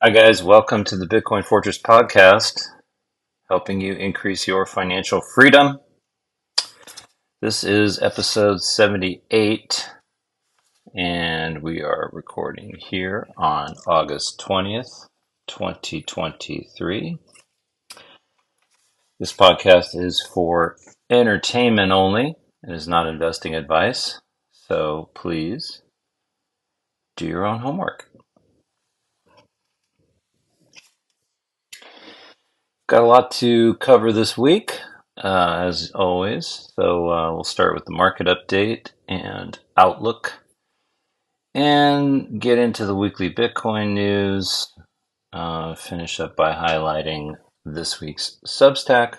Hi, guys. Welcome to the Bitcoin Fortress podcast, helping you increase your financial freedom. This is episode 78, and we are recording here on August 20th, 2023. This podcast is for entertainment only and is not investing advice, so please do your own homework. Got a lot to cover this week, uh, as always. So uh, we'll start with the market update and outlook, and get into the weekly Bitcoin news. Uh, finish up by highlighting this week's Substack,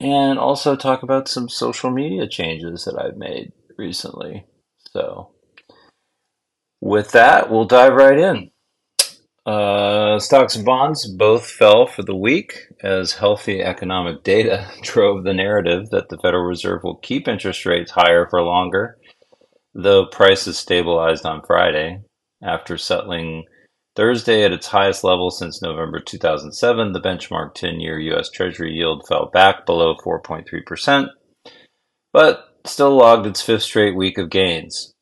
and also talk about some social media changes that I've made recently. So, with that, we'll dive right in. Uh, stocks and bonds both fell for the week as healthy economic data drove the narrative that the Federal Reserve will keep interest rates higher for longer, though prices stabilized on Friday. After settling Thursday at its highest level since November 2007, the benchmark 10 year U.S. Treasury yield fell back below 4.3%, but still logged its fifth straight week of gains.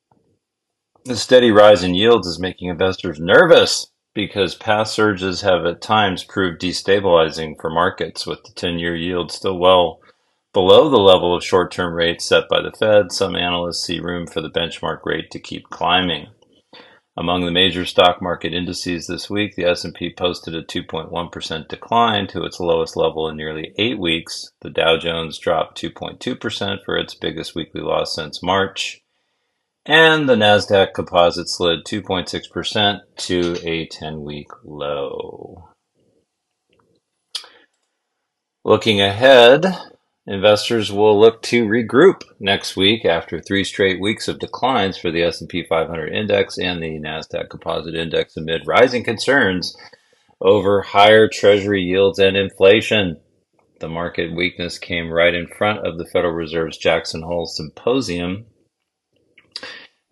The steady rise in yields is making investors nervous because past surges have at times proved destabilizing for markets, with the 10 year yield still well below the level of short term rates set by the Fed. Some analysts see room for the benchmark rate to keep climbing. Among the major stock market indices this week, the S&P posted a 2.1% decline to its lowest level in nearly 8 weeks. The Dow Jones dropped 2.2% for its biggest weekly loss since March. And the NASDAQ composite slid 2.6% to a 10 week low. Looking ahead, investors will look to regroup next week after three straight weeks of declines for the S&P 500 index and the Nasdaq Composite Index amid rising concerns over higher treasury yields and inflation. The market weakness came right in front of the Federal Reserve's Jackson Hole Symposium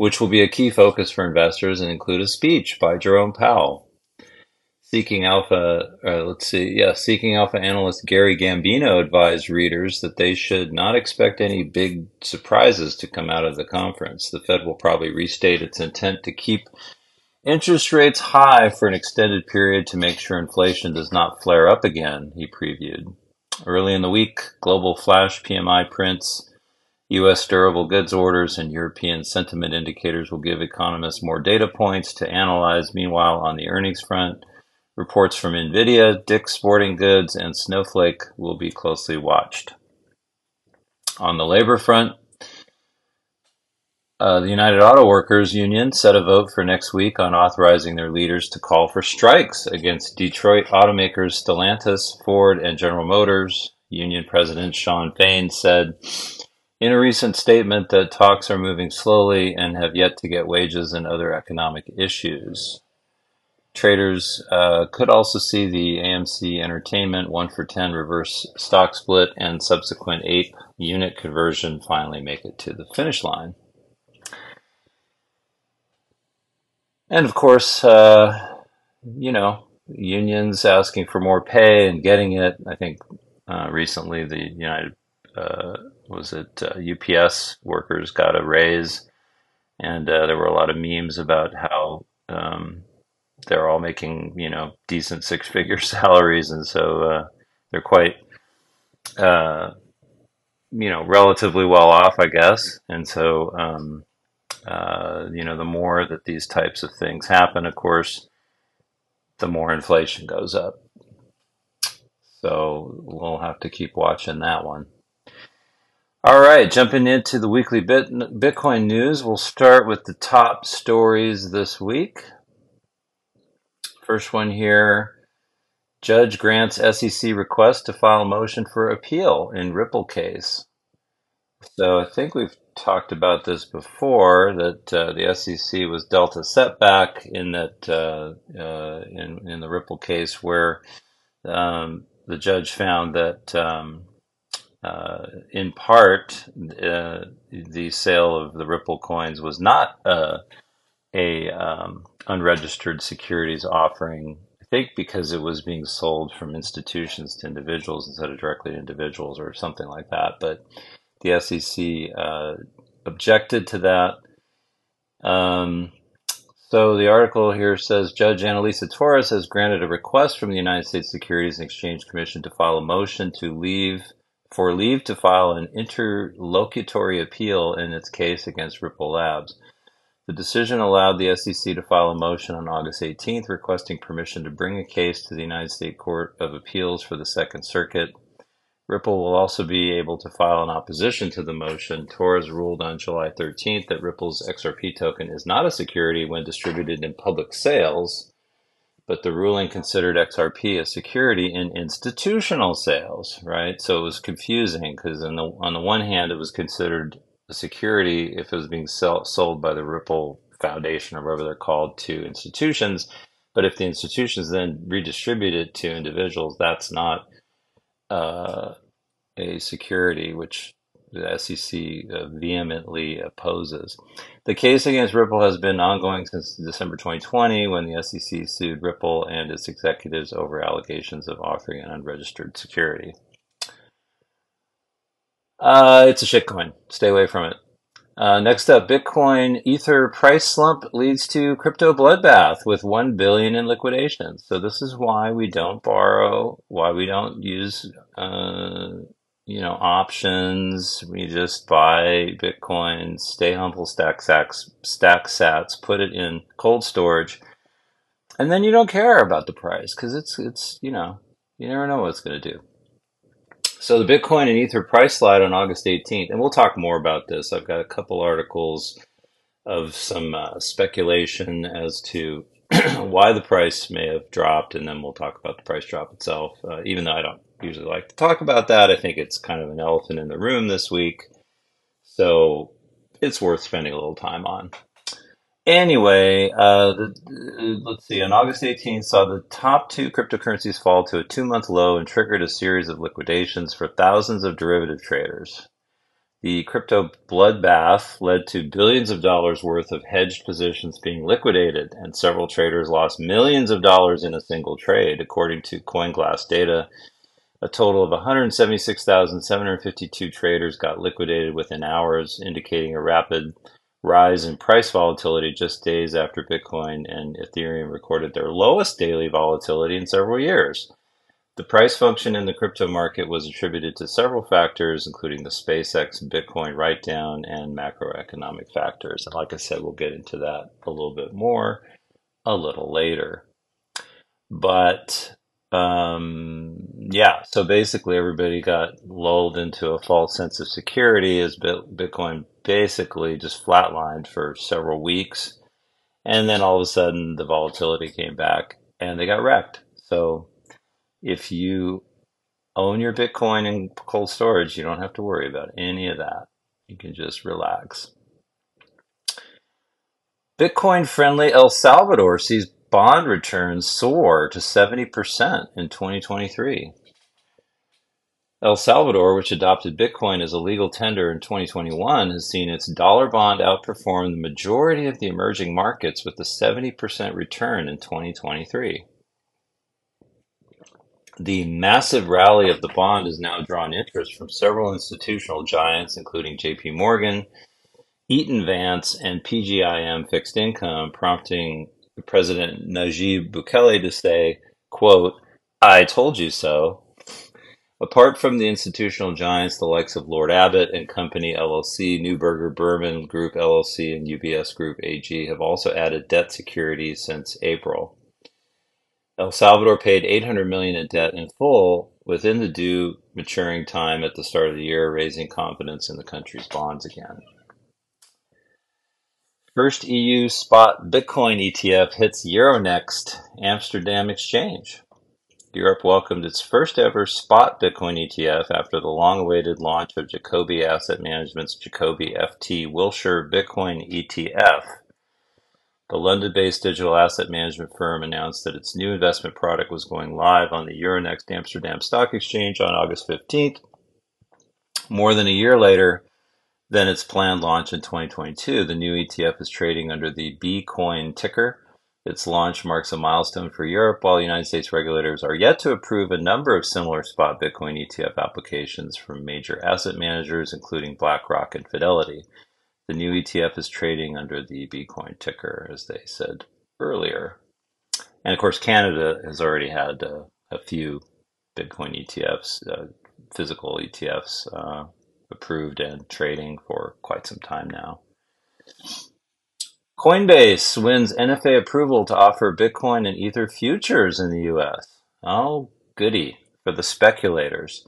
which will be a key focus for investors and include a speech by Jerome Powell. Seeking Alpha, uh, let's see, yeah, Seeking Alpha analyst Gary Gambino advised readers that they should not expect any big surprises to come out of the conference. The Fed will probably restate its intent to keep interest rates high for an extended period to make sure inflation does not flare up again, he previewed. Early in the week, global flash PMI prints U.S. durable goods orders and European sentiment indicators will give economists more data points to analyze. Meanwhile, on the earnings front, reports from Nvidia, Dick's Sporting Goods, and Snowflake will be closely watched. On the labor front, uh, the United Auto Workers Union set a vote for next week on authorizing their leaders to call for strikes against Detroit automakers Stellantis, Ford, and General Motors. Union President Shawn Fain said in a recent statement that talks are moving slowly and have yet to get wages and other economic issues. Traders uh, could also see the AMC Entertainment 1 for 10 reverse stock split and subsequent ape unit conversion finally make it to the finish line. And of course, uh, you know, unions asking for more pay and getting it. I think uh, recently the United uh, was it uh, UPS workers got a raise, and uh, there were a lot of memes about how um, they're all making you know decent six figure salaries, and so uh, they're quite uh, you know relatively well off, I guess, and so. Um, uh, you know, the more that these types of things happen, of course, the more inflation goes up. So we'll have to keep watching that one. All right, jumping into the weekly Bit- Bitcoin news, we'll start with the top stories this week. First one here Judge grants SEC request to file a motion for appeal in Ripple case. So I think we've talked about this before that uh, the SEC was dealt a setback in that uh, uh, in in the Ripple case where um, the judge found that um, uh, in part, uh, the sale of the Ripple coins was not uh, a um, unregistered securities offering. I think because it was being sold from institutions to individuals instead of directly to individuals or something like that. But the SEC uh, objected to that. Um, so the article here says Judge Analisa Torres has granted a request from the United States Securities and Exchange Commission to file a motion to leave for leave to file an interlocutory appeal in its case against Ripple Labs. The decision allowed the SEC to file a motion on August 18th requesting permission to bring a case to the United States Court of Appeals for the Second Circuit Ripple will also be able to file an opposition to the motion. Torres ruled on July 13th that Ripple's XRP token is not a security when distributed in public sales, but the ruling considered XRP a security in institutional sales, right? So it was confusing because on the, on the one hand, it was considered a security if it was being sell, sold by the Ripple Foundation or whatever they're called to institutions. But if the institutions then redistribute it to individuals, that's not uh, a security, which the SEC uh, vehemently opposes. The case against Ripple has been ongoing since December 2020 when the SEC sued Ripple and its executives over allegations of offering an unregistered security. Uh, it's a shitcoin. Stay away from it. Uh, next up, Bitcoin Ether price slump leads to crypto bloodbath with one billion in liquidation. So this is why we don't borrow, why we don't use, uh, you know, options. We just buy Bitcoin, stay humble, stack sats, stack sats, put it in cold storage, and then you don't care about the price because it's it's you know you never know what it's going to do. So the Bitcoin and Ether price slide on August 18th, and we'll talk more about this. I've got a couple articles of some uh, speculation as to why the price may have dropped, and then we'll talk about the price drop itself. Uh, even though I don't usually like to talk about that, I think it's kind of an elephant in the room this week. So it's worth spending a little time on. Anyway, uh, the, let's see. On August 18th, saw the top two cryptocurrencies fall to a two-month low and triggered a series of liquidations for thousands of derivative traders. The crypto bloodbath led to billions of dollars worth of hedged positions being liquidated, and several traders lost millions of dollars in a single trade, according to CoinGlass data. A total of 176,752 traders got liquidated within hours, indicating a rapid rise in price volatility just days after Bitcoin and Ethereum recorded their lowest daily volatility in several years. The price function in the crypto market was attributed to several factors, including the SpaceX Bitcoin write down and macroeconomic factors. And like I said, we'll get into that a little bit more a little later. But um, yeah, so basically everybody got lulled into a false sense of security as Bitcoin basically just flatlined for several weeks. And then all of a sudden the volatility came back and they got wrecked. So if you own your Bitcoin in cold storage, you don't have to worry about any of that. You can just relax. Bitcoin friendly El Salvador sees bond returns soar to 70% in 2023. El Salvador, which adopted Bitcoin as a legal tender in 2021, has seen its dollar bond outperform the majority of the emerging markets with a 70% return in 2023. The massive rally of the bond has now drawn interest from several institutional giants, including JP Morgan, Eaton Vance, and PGIM Fixed Income, prompting President Nayib Bukele to say, quote, I told you so. Apart from the institutional giants, the likes of Lord Abbett and Company LLC, Neuberger Berman Group LLC, and UBS Group AG have also added debt securities since April. El Salvador paid 800 million in debt in full within the due maturing time at the start of the year, raising confidence in the country's bonds again. First EU spot Bitcoin ETF hits Euronext Amsterdam Exchange. Europe welcomed its first ever spot Bitcoin ETF after the long awaited launch of Jacobi Asset Management's Jacobi FT Wilshire Bitcoin ETF. The London based digital asset management firm announced that its new investment product was going live on the Euronext Amsterdam Stock Exchange on August 15th. More than a year later, then its planned launch in 2022, the new ETF is trading under the Bcoin ticker. Its launch marks a milestone for Europe, while United States regulators are yet to approve a number of similar spot Bitcoin ETF applications from major asset managers, including BlackRock and Fidelity. The new ETF is trading under the Bitcoin ticker, as they said earlier. And of course, Canada has already had uh, a few Bitcoin ETFs, uh, physical ETFs, uh, approved and trading for quite some time now. Coinbase wins NFA approval to offer Bitcoin and Ether futures in the US. Oh, goody for the speculators.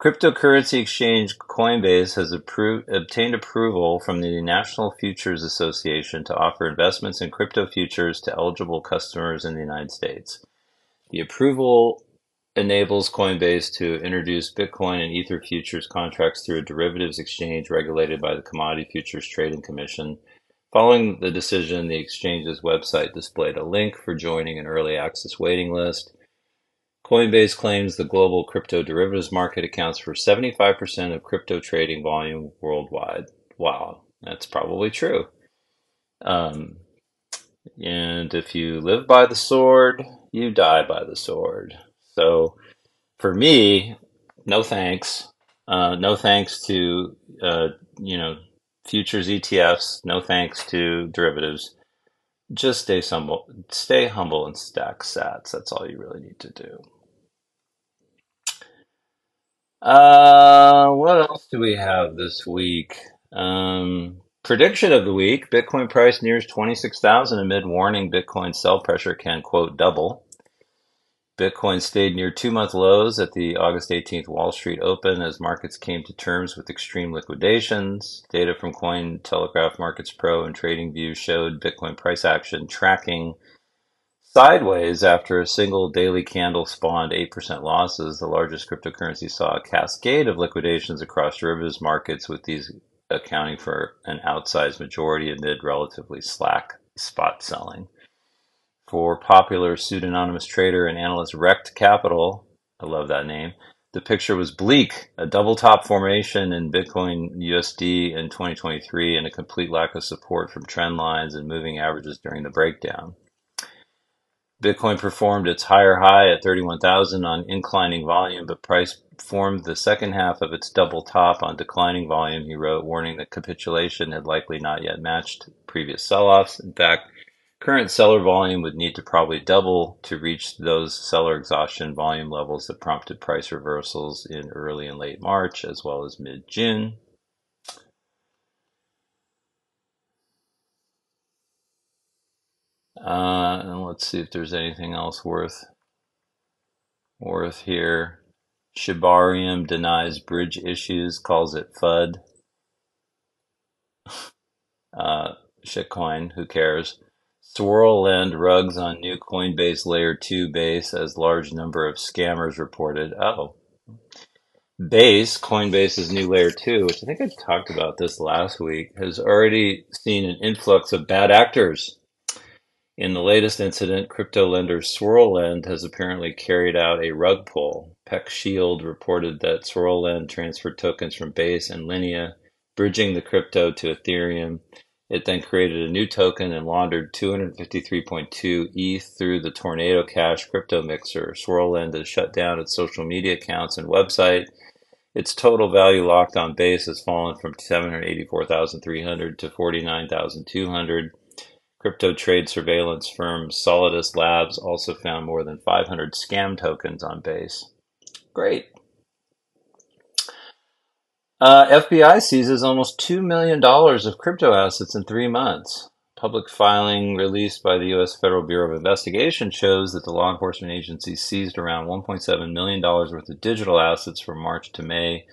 Cryptocurrency exchange Coinbase has approved, obtained approval from the National Futures Association to offer investments in crypto futures to eligible customers in the United States. The approval enables Coinbase to introduce Bitcoin and Ether futures contracts through a derivatives exchange regulated by the Commodity Futures Trading Commission Following the decision, the exchange's website displayed a link for joining an early access waiting list. Coinbase claims the global crypto derivatives market accounts for 75% of crypto trading volume worldwide. Wow, that's probably true. Um, and if you live by the sword, you die by the sword. So for me, no thanks. Uh, no thanks to, uh, you know, futures ETFs. No thanks to derivatives. Just stay humble, stay humble and stack sats. That's all you really need to do. Uh, what else do we have this week? Um, prediction of the week: Bitcoin price nears twenty six thousand amid warning Bitcoin sell pressure can quote double. Bitcoin stayed near two-month lows at the August 18th Wall Street Open as markets came to terms with extreme liquidations. Data from Coin Telegraph Markets Pro and TradingView showed Bitcoin price action tracking sideways after a single daily candle spawned 8% losses. The largest cryptocurrency saw a cascade of liquidations across derivatives markets, with these accounting for an outsized majority amid relatively slack spot selling for popular pseudonymous trader and analyst Rekt Capital. I love that name. The picture was bleak, a double top formation in Bitcoin USD in 2023 and a complete lack of support from trend lines and moving averages during the breakdown. Bitcoin performed its higher high at 31,000 on inclining volume, but price formed the second half of its double top on declining volume, he wrote, warning that capitulation had likely not yet matched previous sell offs. In fact, Current seller volume would need to probably double to reach those seller exhaustion volume levels that prompted price reversals in early and late March, as well as mid June. Uh, and let's see if there's anything else worth worth here. Shibarium denies bridge issues, calls it FUD. uh, shitcoin, who cares? SwirlLend rugs on new Coinbase Layer 2 base as large number of scammers reported. Oh. Base, Coinbase's new Layer 2, which I think I talked about this last week, has already seen an influx of bad actors. In the latest incident, crypto lender SwirlLend has apparently carried out a rug pull. PeckShield reported that SwirlLend transferred tokens from Base and Linea, bridging the crypto to Ethereum it then created a new token and laundered 253.2 ETH through the Tornado Cash crypto mixer. SwirlLend has shut down its social media accounts and website. Its total value locked on base has fallen from 784,300 to 49,200. Crypto trade surveillance firm Solidus Labs also found more than 500 scam tokens on base. Great. Uh, FBI seizes almost $2 million of crypto assets in three months. Public filing released by the U.S. Federal Bureau of Investigation shows that the law enforcement agency seized around $1.7 million worth of digital assets from March to May.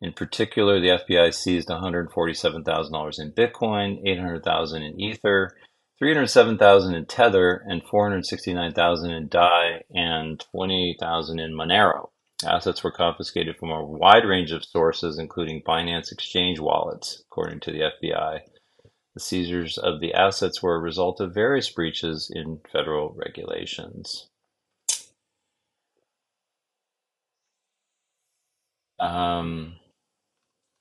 In particular, the FBI seized $147,000 in Bitcoin, 800,000 in Ether, 307,000 in Tether, and 469,000 in DAI, and 20,000 in Monero. Assets were confiscated from a wide range of sources, including Binance exchange wallets, according to the FBI. The seizures of the assets were a result of various breaches in federal regulations. Um,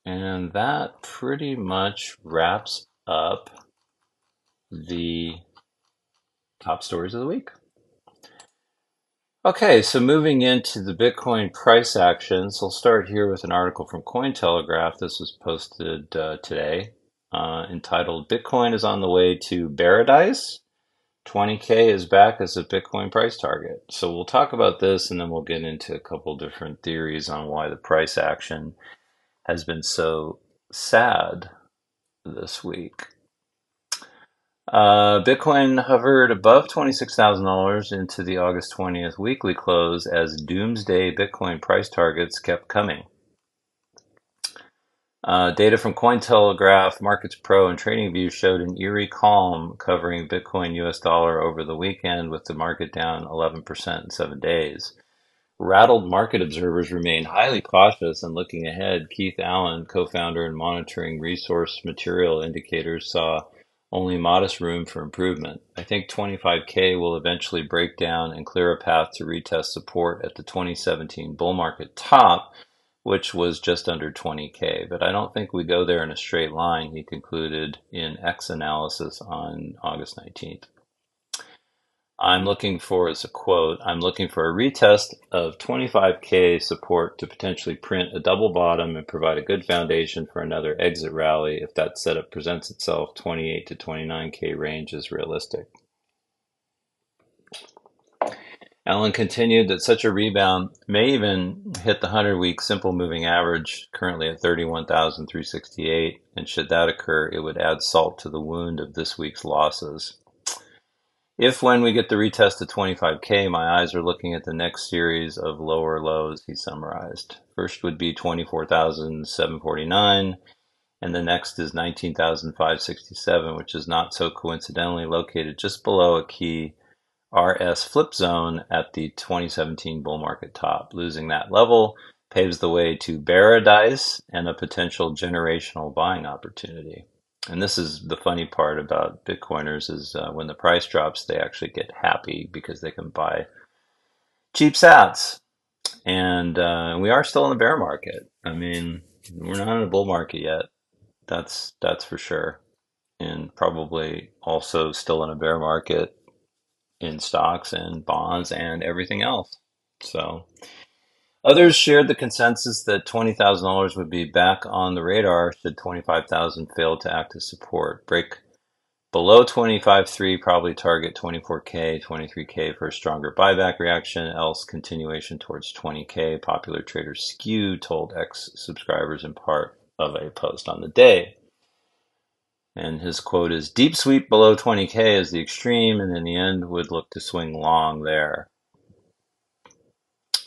and that pretty much wraps up the top stories of the week. Okay, so moving into the Bitcoin price actions, I'll start here with an article from Cointelegraph. This was posted uh, today, uh, entitled "Bitcoin is on the way to bearadise." 20k is back as a Bitcoin price target. So we'll talk about this, and then we'll get into a couple different theories on why the price action has been so sad this week. Uh, Bitcoin hovered above $26,000 into the August 20th weekly close as doomsday Bitcoin price targets kept coming. Uh, data from Cointelegraph, Markets Pro, and TradingView showed an eerie calm covering Bitcoin US dollar over the weekend with the market down 11% in seven days. Rattled market observers remain highly cautious and looking ahead. Keith Alan, co founder and monitoring resource material indicators, saw only modest room for improvement. I think 25K will eventually break down and clear a path to retest support at the 2017 bull market top, which was just under 20K. But I don't think we go there in a straight line, he concluded in X analysis on August 19th. I'm looking for, as a quote, I'm looking for a retest of 25K support to potentially print a double bottom and provide a good foundation for another exit rally if that setup presents itself. 28 to 29K range is realistic. Alan continued that such a rebound may even hit the 100 week simple moving average, currently at 31,368, and should that occur, it would add salt to the wound of this week's losses. If when we get the retest to 25K, my eyes are looking at the next series of lower lows, he summarized. First would be 24,749, and the next is 19,567, which is not so coincidentally located just below a key RS flip zone at the 2017 bull market top. Losing that level paves the way to bearadise and a potential generational buying opportunity and this is the funny part about Bitcoiners is uh, when the price drops, they actually get happy because they can buy cheap sats. And uh, we are still in the bear market. I mean, we're not in a bull market yet. That's that's for sure. And probably also still in a bear market in stocks and bonds and everything else. So Others shared the consensus that $20,000 would be back on the radar should 25,000 fail to act as support. Break below 25.3, probably target 24K, 23K for a stronger buyback reaction, else continuation towards 20K. Popular trader Skew told X subscribers in part of a post on the day. And his quote is Deep sweep below 20K is the extreme, and in the end would look to swing long there.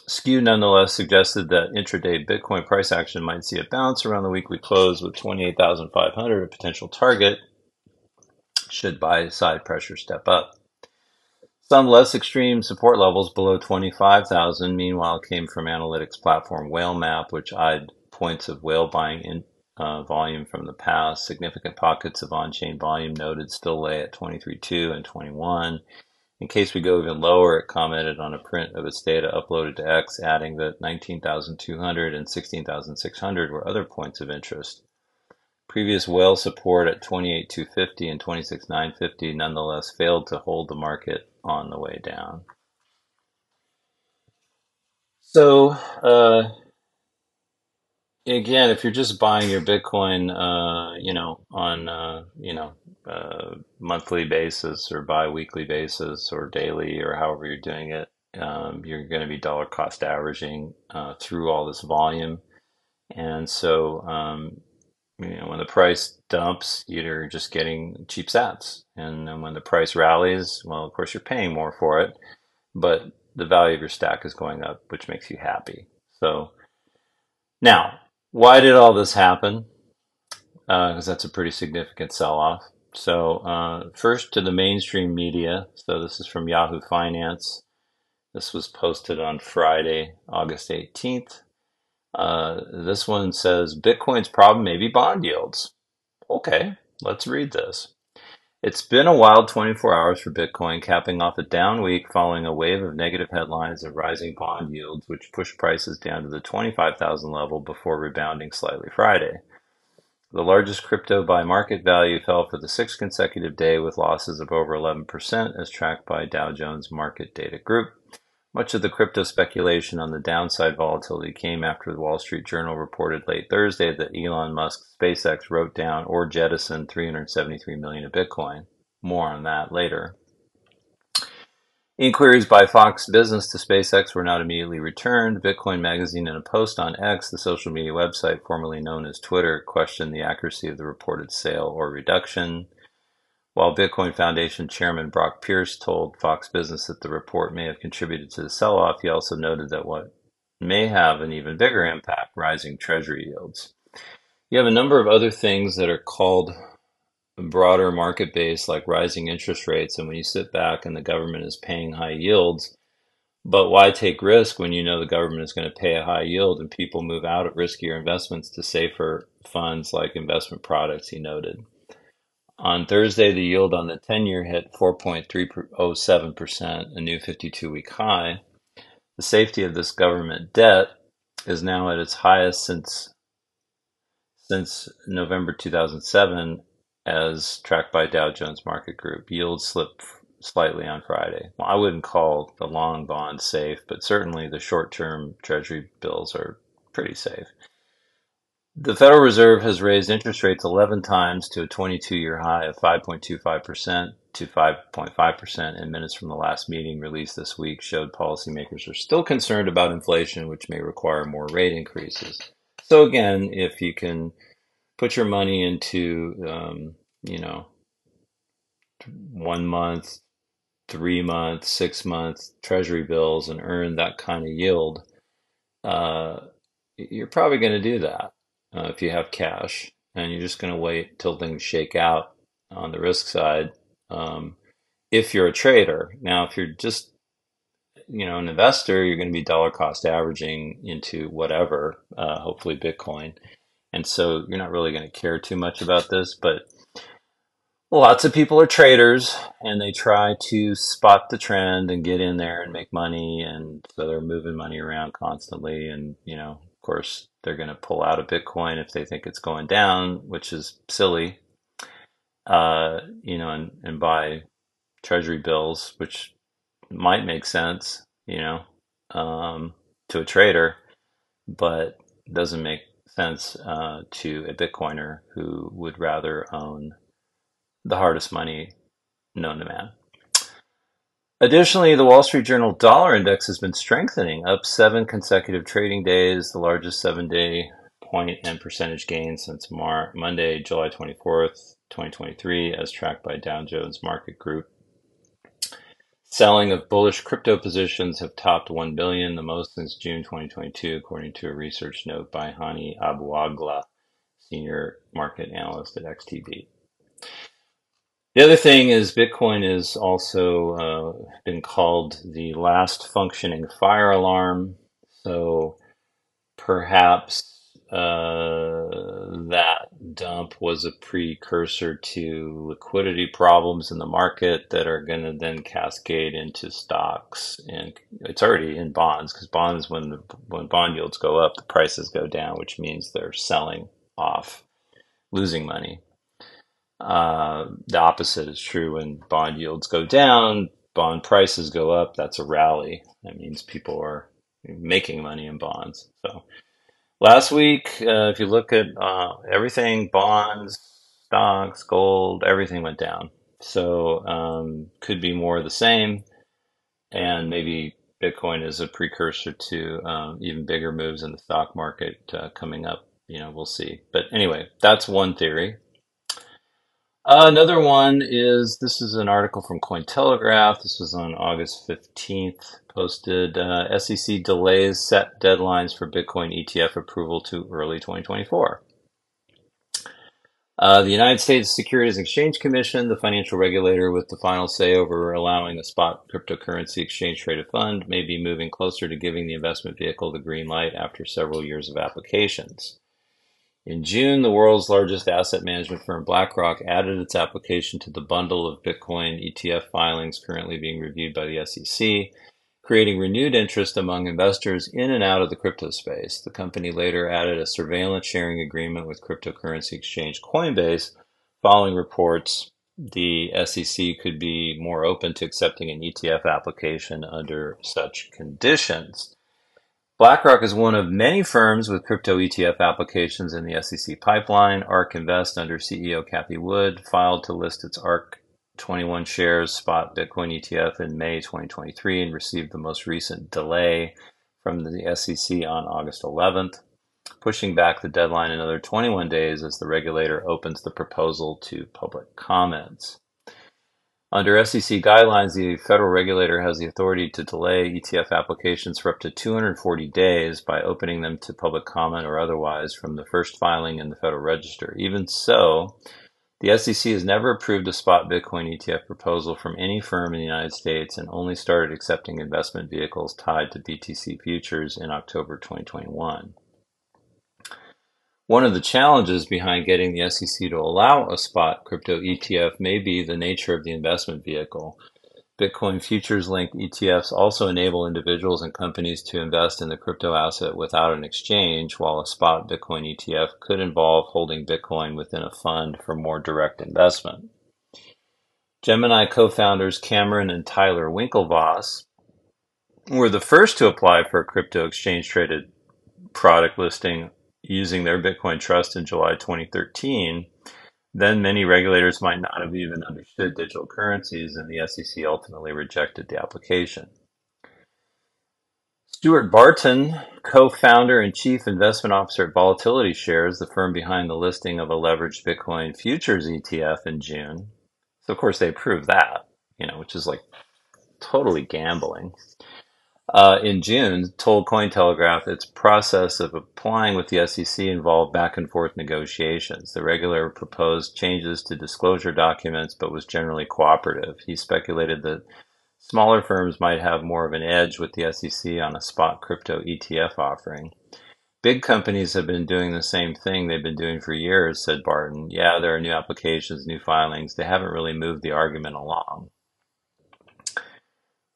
Skew nonetheless suggested that intraday Bitcoin price action might see a bounce around the weekly close with 28,500 a potential target should buy side pressure step up. Some less extreme support levels below 25,000 meanwhile came from analytics platform Whalemap, which eyed points of whale buying in uh, volume from the past. Significant pockets of on-chain volume noted still lay at 23.2 and 21 in case we go even lower, it commented on a print of its data uploaded to X, adding that 19,200 and 16,600 were other points of interest. Previous whale support at 28,250 and 26,950 nonetheless failed to hold the market on the way down. So, uh, again, if you're just buying your Bitcoin, uh, you know, on uh, you know uh, monthly basis or bi-weekly basis or daily or however you're doing it, um, you're going to be dollar cost averaging uh, through all this volume, and so um, you know when the price dumps, you're just getting cheap sats, and then when the price rallies, well, of course you're paying more for it, but the value of your stack is going up, which makes you happy. So now why did all this happen? Because uh, that's a pretty significant sell off. So, uh, first to the mainstream media. So, this is from Yahoo Finance. This was posted on Friday, August 18th. Uh, this one says Bitcoin's problem may be bond yields. Okay, let's read this. It's been a wild 24 hours for Bitcoin, capping off a down week following a wave of negative headlines of rising bond yields, which pushed prices down to the 25,000 level before rebounding slightly Friday. The largest crypto by market value fell for the sixth consecutive day with losses of over 11% as tracked by Dow Jones Market Data Group. Much of the crypto speculation on the downside volatility came after the Wall Street Journal reported late Thursday that Elon Musk's SpaceX wrote down or jettisoned 373 million of Bitcoin. More on that later. Inquiries by Fox Business to SpaceX were not immediately returned. Bitcoin Magazine, in a post on X, the social media website formerly known as Twitter, questioned the accuracy of the reported sale or reduction. While Bitcoin Foundation Chairman Brock Pierce told Fox Business that the report may have contributed to the sell off, he also noted that what may have an even bigger impact rising treasury yields. You have a number of other things that are called broader market base like rising interest rates and when you sit back and the government is paying high yields but why take risk when you know the government is going to pay a high yield and people move out of riskier investments to safer funds like investment products he noted on thursday the yield on the 10 year hit 4.307% a new 52 week high the safety of this government debt is now at its highest since since november 2007 as tracked by Dow Jones Market Group. Yields slipped slightly on Friday. Well, I wouldn't call the long bond safe, but certainly the short term treasury bills are pretty safe. The Federal Reserve has raised interest rates 11 times to a 22 year high of 5.25% to 5.5%, and minutes from the last meeting released this week showed policymakers are still concerned about inflation, which may require more rate increases. So, again, if you can put your money into um, you know one month three months six months treasury bills and earn that kind of yield uh, you're probably going to do that uh, if you have cash and you're just going to wait till things shake out on the risk side um, if you're a trader now if you're just you know an investor you're going to be dollar cost averaging into whatever uh, hopefully bitcoin and so you're not really going to care too much about this, but lots of people are traders and they try to spot the trend and get in there and make money. And so they're moving money around constantly. And, you know, of course, they're going to pull out of Bitcoin if they think it's going down, which is silly, uh, you know, and, and buy treasury bills, which might make sense, you know, um, to a trader, but doesn't make sense uh, to a Bitcoiner who would rather own the hardest money known to man. Additionally, the Wall Street Journal dollar index has been strengthening, up seven consecutive trading days, the largest seven day point and percentage gain since Mar- Monday, July 24th, 2023, as tracked by Dow Jones Market Group. Selling of bullish crypto positions have topped 1 billion, the most since June 2022, according to a research note by Hani Abuagla, senior market analyst at XTB. The other thing is Bitcoin has also uh, been called the last functioning fire alarm. So perhaps uh, that dump was a precursor to liquidity problems in the market that are going to then cascade into stocks and it's already in bonds because bonds when the, when bond yields go up the prices go down which means they're selling off losing money uh, the opposite is true when bond yields go down bond prices go up that's a rally that means people are making money in bonds so Last week, uh, if you look at uh, everything, bonds, stocks, gold, everything went down. So um, could be more of the same, and maybe Bitcoin is a precursor to um, even bigger moves in the stock market uh, coming up. You know, we'll see. But anyway, that's one theory. Uh, another one is this is an article from Cointelegraph. This was on August 15th, posted uh, SEC delays set deadlines for Bitcoin ETF approval to early 2024. Uh, the United States Securities Exchange Commission, the financial regulator with the final say over allowing a spot cryptocurrency exchange traded fund, may be moving closer to giving the investment vehicle the green light after several years of applications. In June, the world's largest asset management firm BlackRock added its application to the bundle of Bitcoin ETF filings currently being reviewed by the SEC, creating renewed interest among investors in and out of the crypto space. The company later added a surveillance sharing agreement with cryptocurrency exchange Coinbase following reports the SEC could be more open to accepting an ETF application under such conditions. BlackRock is one of many firms with crypto ETF applications in the SEC pipeline. ARK Invest, under CEO Cathie Wood, filed to list its ARK 21 shares spot Bitcoin ETF in May 2023 and received the most recent delay from the SEC on August 11th, pushing back the deadline another 21 days as the regulator opens the proposal to public comments. Under SEC guidelines, the federal regulator has the authority to delay ETF applications for up to 240 days by opening them to public comment or otherwise from the first filing in the Federal Register. Even so, the SEC has never approved a spot Bitcoin ETF proposal from any firm in the United States and only started accepting investment vehicles tied to BTC futures in October 2021. One of the challenges behind getting the SEC to allow a spot crypto ETF may be the nature of the investment vehicle. Bitcoin futures linked ETFs also enable individuals and companies to invest in the crypto asset without an exchange, while a spot Bitcoin ETF could involve holding Bitcoin within a fund for more direct investment. Gemini co founders Cameron and Tyler Winklevoss were the first to apply for a crypto exchange traded product listing using their Bitcoin trust in July 2013, then many regulators might not have even understood digital currencies, and the SEC ultimately rejected the application. Stuart Barton, co founder and chief investment officer at Volatility Shares, the firm behind the listing of a leveraged Bitcoin futures ETF in June. So, of course, they approved that, you know, which is like totally gambling uh, in June told Cointelegraph its process of applying with the SEC involved back and forth negotiations. The regulator proposed changes to disclosure documents but was generally cooperative. He speculated that smaller firms might have more of an edge with the SEC on a spot crypto ETF offering. Big companies have been doing the same thing they've been doing for years, said Barton. Yeah, there are new applications, new filings. They haven't really moved the argument along.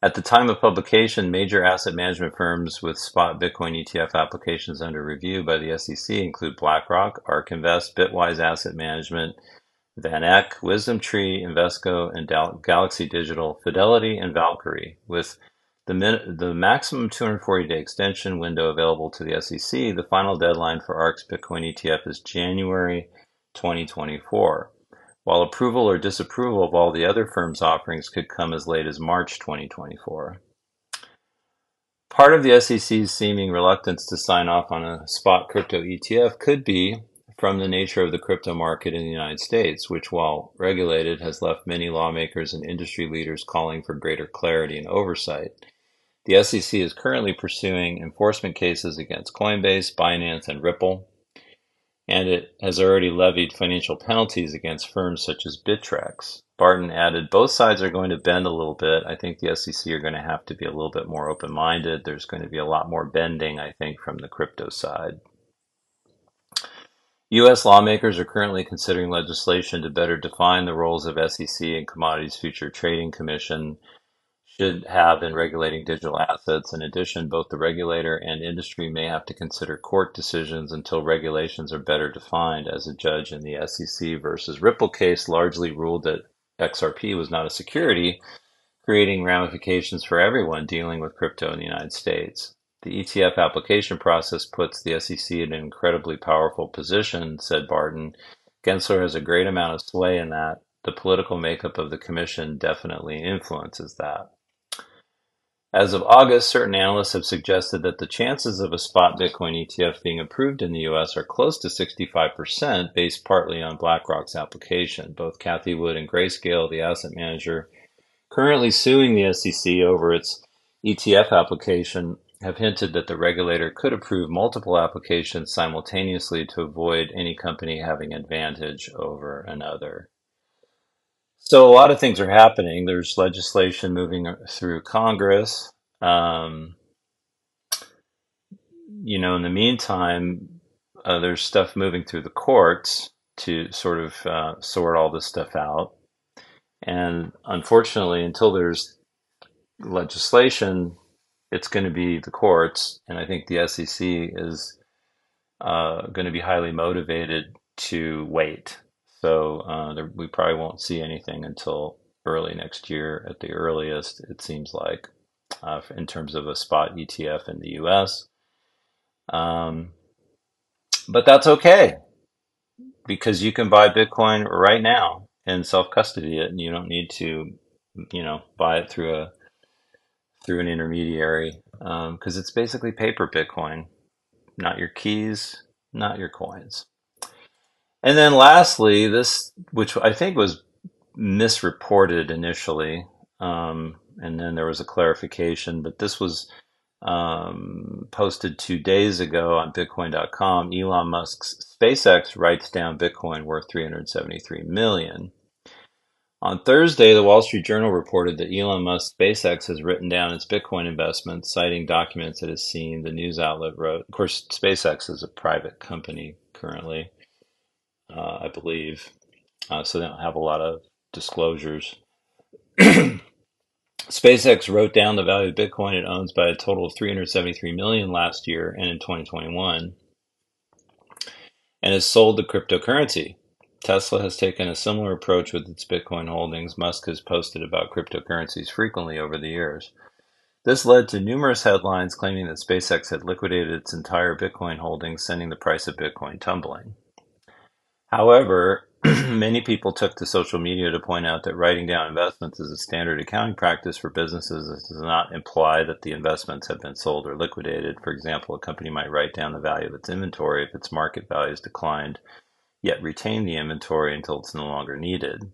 At the time of publication, major asset management firms with spot Bitcoin ETF applications under review by the SEC include BlackRock, ARK Invest, Bitwise Asset Management, Van VanEck, WisdomTree, Invesco, and Galaxy Digital, Fidelity, and Valkyrie. With the, min- the maximum 240 day extension window available to the SEC, the final deadline for ARK's Bitcoin ETF is January 2024 while approval or disapproval of all the other firm's offerings could come as late as March 2024. Part of the SEC's seeming reluctance to sign off on a spot crypto ETF could be from the nature of the crypto market in the United States, which, while regulated, has left many lawmakers and industry leaders calling for greater clarity and oversight. The SEC is currently pursuing enforcement cases against Coinbase, Binance, and Ripple, and it has already levied financial penalties against firms such as Bittrex. Barton added, both sides are going to bend a little bit. I think the SEC are going to have to be a little bit more open minded. There's going to be a lot more bending, I think, from the crypto side. U.S. lawmakers are currently considering legislation to better define the roles of SEC and Commodities Future Trading Commission should have in regulating digital assets. In addition, both the regulator and industry may have to consider court decisions until regulations are better defined, as a judge in the SEC versus Ripple case largely ruled that XRP was not a security, creating ramifications for everyone dealing with crypto in the United States. The ETF application process puts the SEC in an incredibly powerful position, said Barton. Gensler has a great amount of sway in that. The political makeup of the commission definitely influences that. As of August, certain analysts have suggested that the chances of a spot Bitcoin ETF being approved in the US are close to 65%, based partly on BlackRock's application. Both Cathie Wood and Grayscale, the asset manager currently suing the SEC over its ETF application, have hinted that the regulator could approve multiple applications simultaneously to avoid any company having advantage over another. So a lot of things are happening. There's legislation moving through Congress. Um, you know, in the meantime, uh, there's stuff moving through the courts to sort of uh, sort all this stuff out. And unfortunately, until there's legislation, it's going to be the courts, and I think the SEC is uh, going to be highly motivated to wait. So uh, there, we probably won't see anything until early next year at the earliest, it seems like, uh, in terms of a spot ETF in the US. Um, but that's okay because you can buy Bitcoin right now and self custody it, and you don't need to, you know, buy it through a through an intermediary because um, it's basically paper Bitcoin, not your keys, not your coins. And then lastly, this, which I think was misreported initially, um, and then there was a clarification, but this was um, posted two days ago on Bitcoin.com. Elon Musk's SpaceX writes down Bitcoin worth 373 million. On Thursday, the Wall Street Journal reported that Elon Musk SpaceX has written down its Bitcoin investments, citing documents it has seen. The news outlet wrote, of course, SpaceX is a private company currently, uh, I believe, uh, so they don't have a lot of disclosures. SpaceX wrote down the value of Bitcoin it owns by a total of 373 million last year and in 2021, and has sold the cryptocurrency. Tesla has taken a similar approach with its Bitcoin holdings. Musk has posted about cryptocurrencies frequently over the years. This led to numerous headlines claiming that SpaceX had liquidated its entire Bitcoin holdings, sending the price of Bitcoin tumbling. However, many people took to social media to point out that writing down investments is a standard accounting practice for businesses. This does not imply that the investments have been sold or liquidated. For example, a company might write down the value of its inventory if its market value has declined yet retain the inventory until it's no longer needed.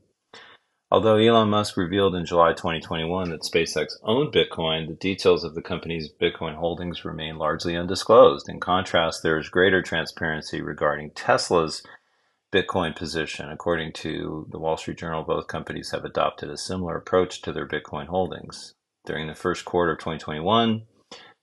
Although Elon Musk revealed in July 2021 that SpaceX owned Bitcoin, the details of the company's Bitcoin holdings remain largely undisclosed. In contrast, there is greater transparency regarding Tesla's Bitcoin position. According to the Wall Street Journal, both companies have adopted a similar approach to their Bitcoin holdings. During the first quarter of 2021,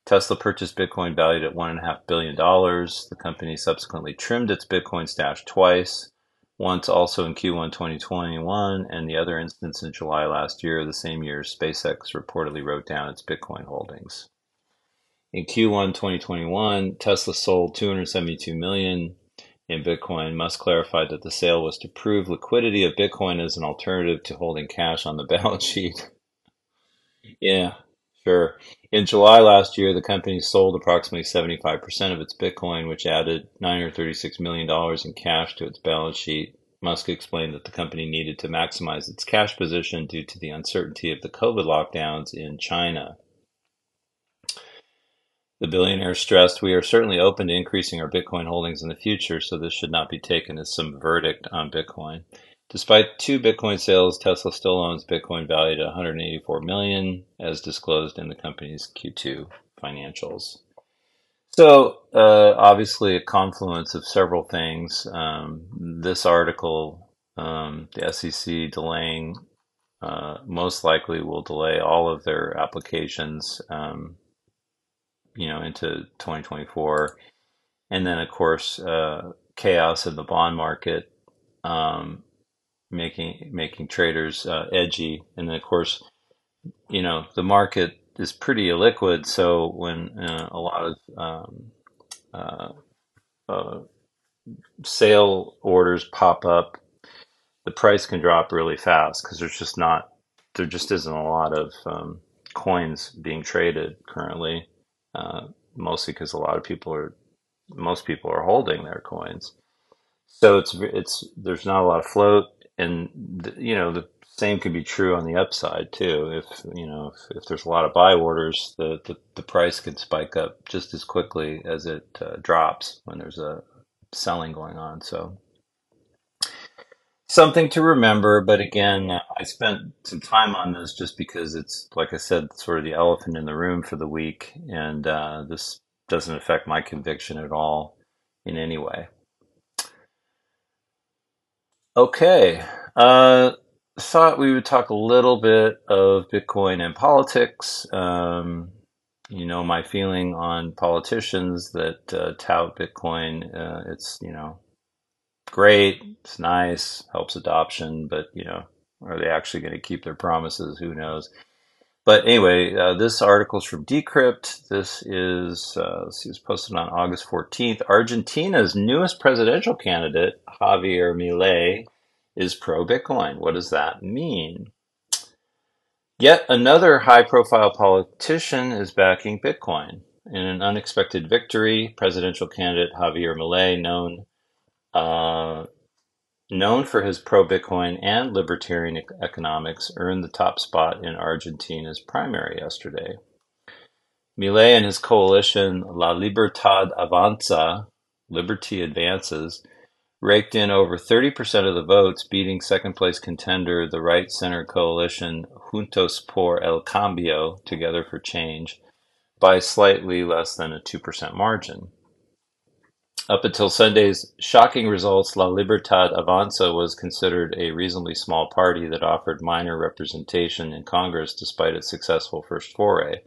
Tesla purchased Bitcoin valued at $1.5 billion. The company subsequently trimmed its Bitcoin stash twice, once also in Q1 2021, and the other instance in July last year. The same year, SpaceX reportedly wrote down its Bitcoin holdings. In Q1 2021, Tesla sold 272 million in Bitcoin. Musk clarified that the sale was to prove liquidity of Bitcoin as an alternative to holding cash on the balance sheet. yeah, Sure. In July last year, the company sold approximately 75% of its Bitcoin, which added $936 million in cash to its balance sheet. Musk explained that the company needed to maximize its cash position due to the uncertainty of the COVID lockdowns in China. The billionaire stressed, We are certainly open to increasing our Bitcoin holdings in the future, so this should not be taken as some verdict on Bitcoin. Despite two Bitcoin sales, Tesla still owns Bitcoin valued at 184 million, as disclosed in the company's Q2 financials. So, uh, obviously, a confluence of several things. Um, this article, um, the SEC delaying, uh, most likely will delay all of their applications, um, you know, into 2024. And then, of course, uh, chaos in the bond market. Um, making making traders uh, edgy. And then, of course, you know the market is pretty illiquid. So when uh, a lot of um, uh, uh, sale orders pop up, the price can drop really fast because there's just not there just isn't a lot of um, coins being traded currently. Uh, mostly because a lot of people are most people are holding their coins. So it's it's there's not a lot of float and you know the same can be true on the upside too. If you know if, if there's a lot of buy orders, the, the, the price can spike up just as quickly as it uh, drops when there's a selling going on. So something to remember. But again, I spent some time on this just because it's like I said, sort of the elephant in the room for the week, and uh, this doesn't affect my conviction at all in any way. Okay. Uh, thought we would talk a little bit of Bitcoin and politics. Um, you know, my feeling on politicians that uh, tout Bitcoin. Uh, it's, you know, great, it's nice, helps adoption, but, you know, are they actually going to keep their promises? Who knows? But anyway, uh, this article is from Decrypt. This is, uh, this was posted on August 14th. Argentina's newest presidential candidate, Javier Milei, is pro Bitcoin. What does that mean? Yet another high profile politician is backing Bitcoin. In an unexpected victory, presidential candidate Javier Milei, known uh, known for his pro-Bitcoin and libertarian economics, earned the top spot in Argentina's primary yesterday. Milei and his coalition La Libertad Avanza, Liberty Advances, raked in over 30% of the votes, beating second place contender, the right center coalition Juntos por el Cambio, Together for Change, by slightly less than a 2% margin. Up until Sunday's shocking results, La Libertad Avanza was considered a reasonably small party that offered minor representation in Congress despite its successful first foray.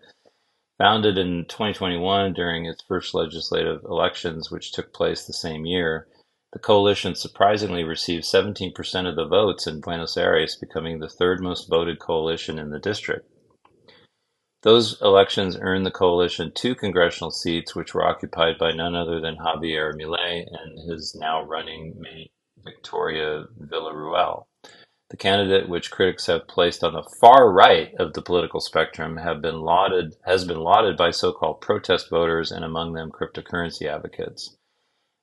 Founded in 2021 during its first legislative elections, which took place the same year, the coalition surprisingly received 17% of the votes in Buenos Aires, becoming the third most voted coalition in the district. Those elections earned the coalition two congressional seats, which were occupied by none other than Javier Milei and his now running mate Victoria Villarruel. The candidate, which critics have placed on the far right of the political spectrum, have been lauded has been lauded by so-called protest voters and among them cryptocurrency advocates.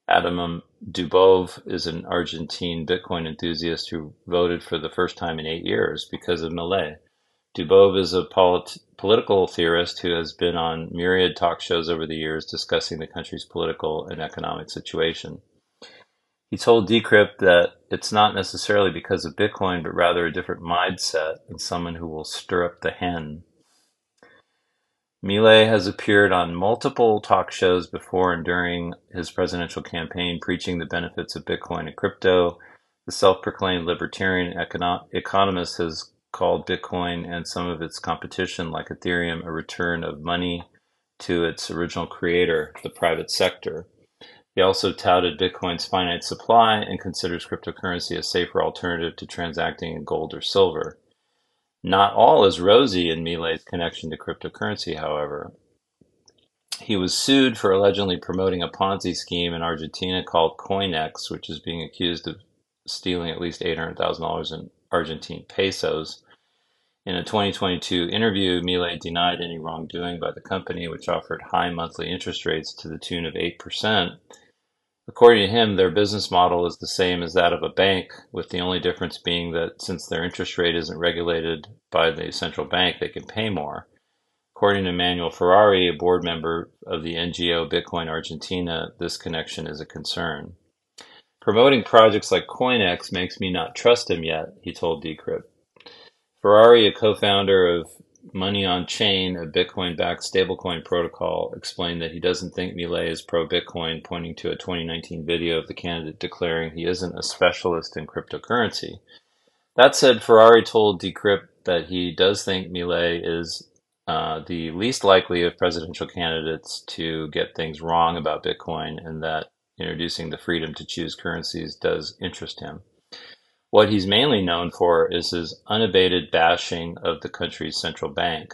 Adam Dubov is an Argentine Bitcoin enthusiast who voted for the first time in eight years because of Milei. Dubov is a polit- political theorist who has been on myriad talk shows over the years discussing the country's political and economic situation. He told Decrypt that it's not necessarily because of Bitcoin, but rather a different mindset and someone who will stir up the hen. Milei has appeared on multiple talk shows before and during his presidential campaign, preaching the benefits of Bitcoin and crypto. The self-proclaimed libertarian econo- economist has called Bitcoin and some of its competition, like Ethereum, a return of money to its original creator, the private sector. He also touted Bitcoin's finite supply and considers cryptocurrency a safer alternative to transacting in gold or silver. Not all is rosy in Milei's connection to cryptocurrency, however. He was sued for allegedly promoting a Ponzi scheme in Argentina called CoinX, which is being accused of stealing at least $800,000 in Argentine pesos. In a 2022 interview, Milei denied any wrongdoing by the company, which offered high monthly interest rates to the tune of 8%, According to him, their business model is the same as that of a bank, with the only difference being that since their interest rate isn't regulated by the central bank, they can pay more. According to Manuel Ferrari, a board member of the NGO Bitcoin Argentina, this connection is a concern. Promoting projects like CoinX makes me not trust him yet, he told Decrypt. Ferrari, a co-founder of Money on Chain, a Bitcoin backed stablecoin protocol, explained that he doesn't think Milei is pro Bitcoin, pointing to a 2019 video of the candidate declaring he isn't a specialist in cryptocurrency. That said, Ferrari told Decrypt that he does think Milei is uh, the least likely of presidential candidates to get things wrong about Bitcoin and that introducing the freedom to choose currencies does interest him. What he's mainly known for is his unabated bashing of the country's central bank.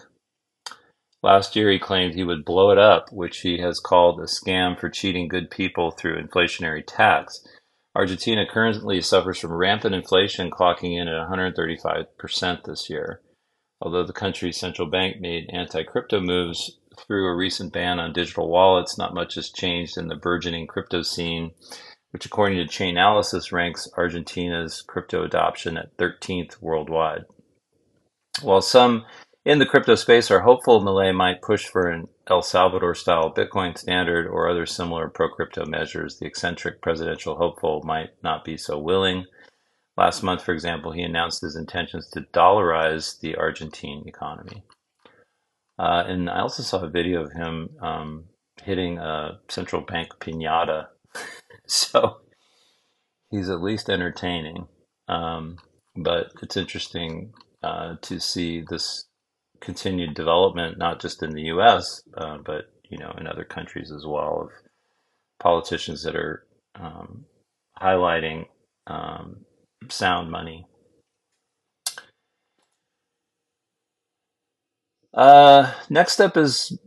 Last year, he claimed he would blow it up, which he has called a scam for cheating good people through inflationary tax. Argentina currently suffers from rampant inflation, clocking in at 135% this year. Although the country's central bank made anti crypto moves through a recent ban on digital wallets, not much has changed in the burgeoning crypto scene which according to Chainalysis ranks Argentina's crypto adoption at 13th worldwide. While some in the crypto space are hopeful Milei might push for an El Salvador style Bitcoin standard or other similar pro crypto measures, the eccentric presidential hopeful might not be so willing. Last month, for example, he announced his intentions to dollarize the Argentine economy. Uh, and I also saw a video of him um, hitting a central bank pinata so he's at least entertaining. Um, but it's interesting uh, to see this continued development, not just in the U.S., uh, but you know in other countries as well, of politicians that are um, highlighting um, sound money. Uh, next up is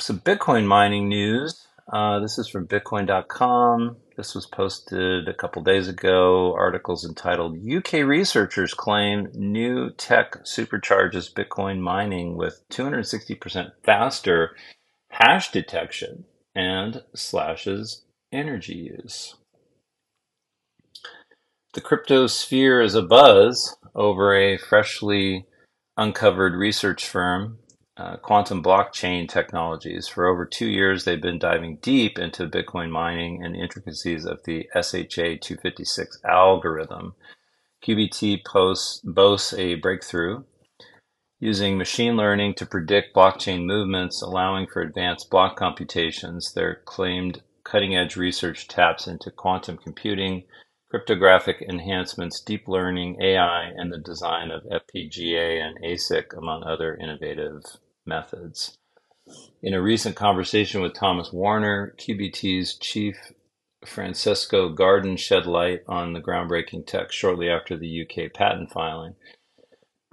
some Bitcoin mining news. Uh, this is from Bitcoin.com. This was posted a couple days ago. Articles entitled UK researchers claim new tech supercharges Bitcoin mining with 260% faster hash detection and slashes energy use. The crypto sphere is abuzz over a freshly uncovered research firm, uh, Quantum Blockchain Technologies. For over two years, they've been diving deep into Bitcoin mining and intricacies of the SHA 256 algorithm. QBT posts, boasts a breakthrough using machine learning to predict blockchain movements, allowing for advanced block computations. Their claimed cutting edge research taps into quantum computing cryptographic enhancements, deep learning, AI, and the design of FPGA and ASIC, among other innovative methods. In a recent conversation with Thomas Warner, QBT's chief Francesco Gardin shed light on the groundbreaking tech shortly after the UK patent filing.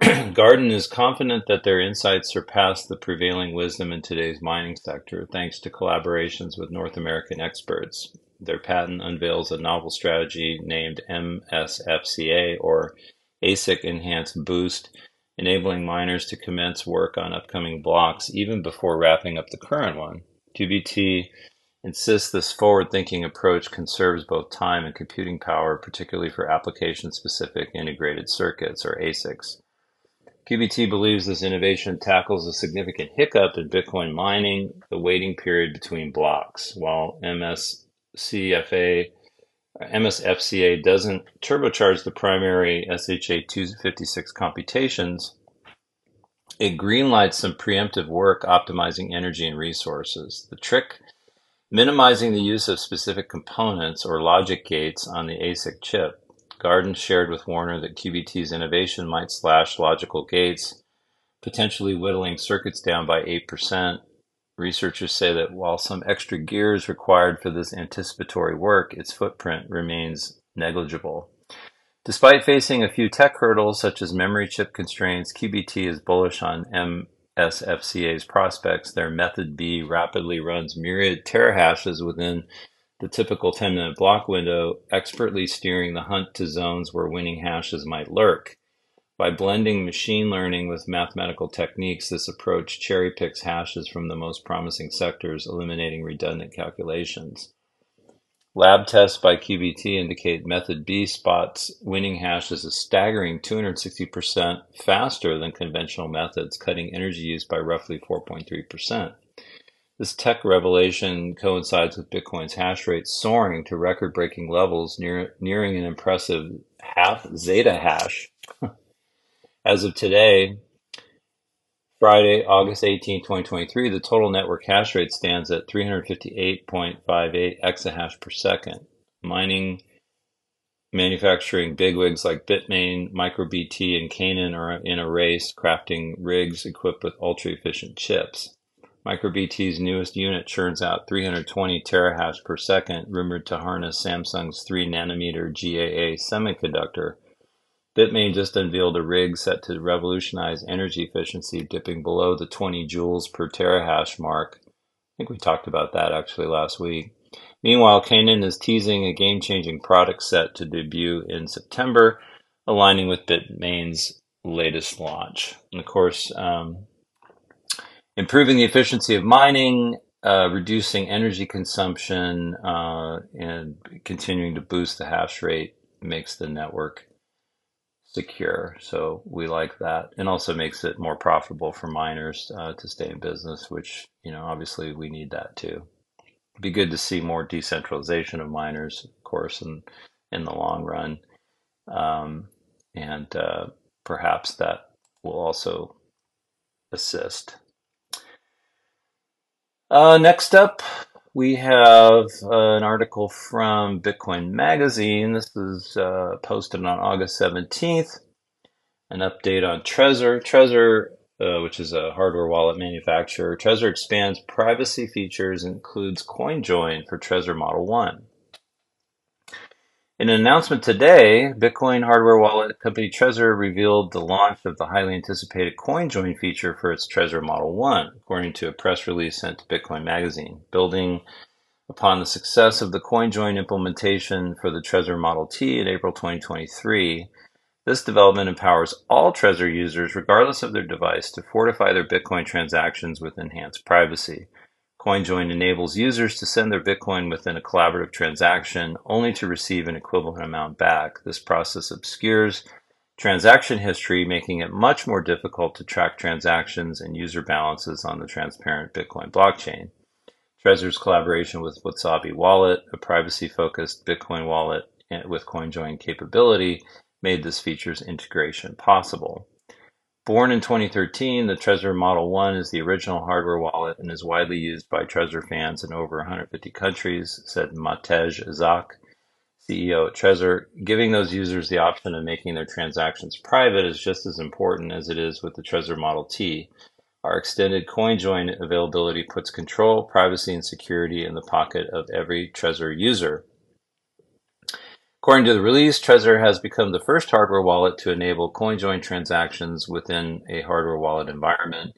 Gardin is confident that their insights surpass the prevailing wisdom in today's mining sector thanks to collaborations with North American experts. Their patent unveils a novel strategy named MSFCA, or ASIC Enhanced Boost, enabling miners to commence work on upcoming blocks even before wrapping up the current one. QBT insists this forward thinking approach conserves both time and computing power, particularly for application specific integrated circuits, or ASICs. QBT believes this innovation tackles a significant hiccup in Bitcoin mining, the waiting period between blocks, while MS CFA MSFCA doesn't turbocharge the primary SHA-256 computations, it greenlights some preemptive work optimizing energy and resources. The trick, minimizing the use of specific components or logic gates on the ASIC chip. Gardin shared with Warner that QBT's innovation might slash logical gates, potentially whittling circuits down by 8%, Researchers say that while some extra gear is required for this anticipatory work, its footprint remains negligible. Despite facing a few tech hurdles such as memory chip constraints, QBT is bullish on MSFCA's prospects. Their method B rapidly runs myriad terahashes within the typical 10 minute block window, expertly steering the hunt to zones where winning hashes might lurk. By blending machine learning with mathematical techniques, this approach cherry picks hashes from the most promising sectors, eliminating redundant calculations. Lab tests by QBT indicate method B spots winning hashes a staggering 260% faster than conventional methods, cutting energy use by roughly 4.3%. This tech revelation coincides with Bitcoin's hash rate soaring to record breaking levels, near, nearing an impressive half zeta hash as of today, Friday, August 18, 2023, the total network hash rate stands at 358.58 exahash per second. Mining manufacturing bigwigs like Bitmain, MicroBT, and Canaan are in a race crafting rigs equipped with ultra efficient chips. MicroBT's newest unit churns out 320 terahash per second, rumored to harness Samsung's 3 nanometer GAA semiconductor Bitmain just unveiled a rig set to revolutionize energy efficiency, dipping below the 20 joules per terahash mark. I think we talked about that actually last week. Meanwhile, Canaan is teasing a game changing product set to debut in September, aligning with Bitmain's latest launch. And of course, um, improving the efficiency of mining, uh, reducing energy consumption, uh, and continuing to boost the hash rate makes the network secure. So we like that, and also makes it more profitable for miners uh, to stay in business, which you know obviously we need that too. It'd be good to see more decentralization of miners, of course, in in the long run, um, and uh, perhaps that will also assist. Uh, next up, we have uh, an article from Bitcoin Magazine. This is uh, posted on August 17th. An update on Trezor. Trezor, uh, which is a hardware wallet manufacturer, Trezor expands privacy features includes CoinJoin for Trezor Model 1. In an announcement today, Bitcoin hardware wallet company Trezor revealed the launch of the highly anticipated CoinJoin feature for its Trezor Model 1, according to a press release sent to Bitcoin Magazine. Building upon the success of the CoinJoin implementation for the Trezor Model T in April 2023, this development empowers all Trezor users, regardless of their device, to fortify their Bitcoin transactions with enhanced privacy. CoinJoin enables users to send their Bitcoin within a collaborative transaction only to receive an equivalent amount back. This process obscures transaction history, making it much more difficult to track transactions and user balances on the transparent Bitcoin blockchain. Trezor's collaboration with Wasabi Wallet, a privacy-focused Bitcoin wallet with CoinJoin capability, made this feature's integration possible. Born in 2013, the Trezor Model 1 is the original hardware wallet and is widely used by Trezor fans in over 150 countries, said Matej Zak, CEO at Trezor. Giving those users the option of making their transactions private is just as important as it is with the Trezor Model T. Our extended CoinJoin availability puts control, privacy, and security in the pocket of every Trezor user. According to the release, Trezor has become the first hardware wallet to enable CoinJoin transactions within a hardware wallet environment.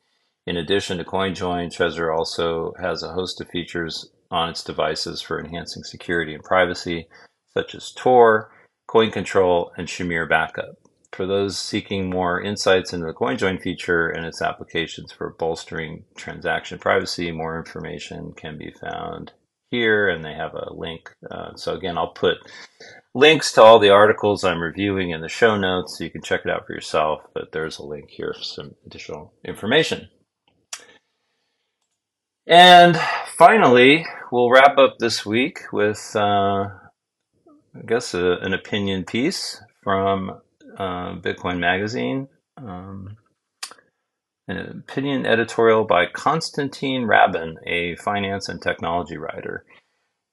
In addition to CoinJoin, Trezor also has a host of features on its devices for enhancing security and privacy, such as Tor, Coin Control, and Shamir Backup. For those seeking more insights into the CoinJoin feature and its applications for bolstering transaction privacy, more information can be found here, and they have a link. Uh, so again, I'll put links to all the articles I'm reviewing in the show notes so you can check it out for yourself. But there's a link here for some additional information. And finally, we'll wrap up this week with, uh, I guess, a, an opinion piece from uh, Bitcoin Magazine. Um, an opinion editorial by Konstantin Rabin, a finance and technology writer.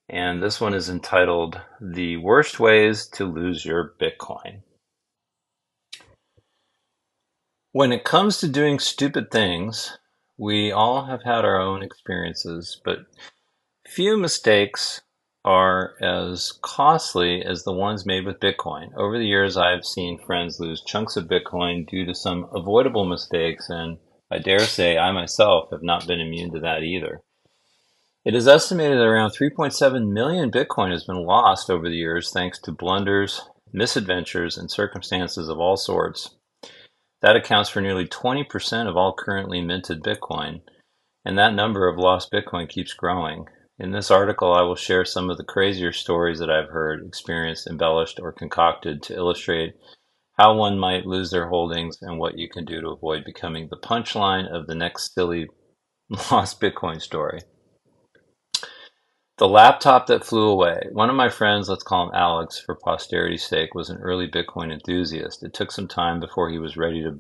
And this one is entitled The Worst Ways to Lose Your Bitcoin. When it comes to doing stupid things, we all have had our own experiences, but few mistakes are as costly as the ones made with Bitcoin. Over the years, I've seen friends lose chunks of Bitcoin due to some avoidable mistakes, and I dare say I myself have not been immune to that either. It is estimated that around 3.7 million Bitcoin has been lost over the years thanks to blunders, misadventures, and circumstances of all sorts. That accounts for nearly 20% of all currently minted Bitcoin, and that number of lost Bitcoin keeps growing. In this article, I will share some of the crazier stories that I've heard, experienced, embellished, or concocted to illustrate how one might lose their holdings and what you can do to avoid becoming the punchline of the next silly lost Bitcoin story. The laptop that flew away. One of my friends, let's call him Alex for posterity's sake, was an early Bitcoin enthusiast. It took some time before he was ready to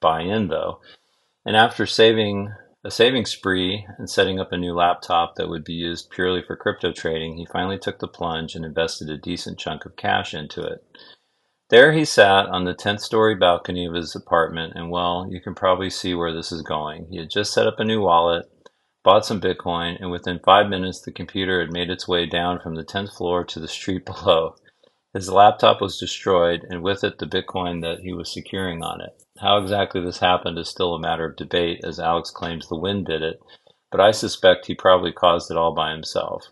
buy in, though. And after saving a saving spree and setting up a new laptop that would be used purely for crypto trading, he finally took the plunge and invested a decent chunk of cash into it. There he sat on the 10th story balcony of his apartment, and well, you can probably see where this is going. He had just set up a new wallet, bought some Bitcoin, and within five minutes the computer had made its way down from the 10th floor to the street below. His laptop was destroyed, and with it the Bitcoin that he was securing on it. How exactly this happened is still a matter of debate, as Alex claims the wind did it, but I suspect he probably caused it all by himself.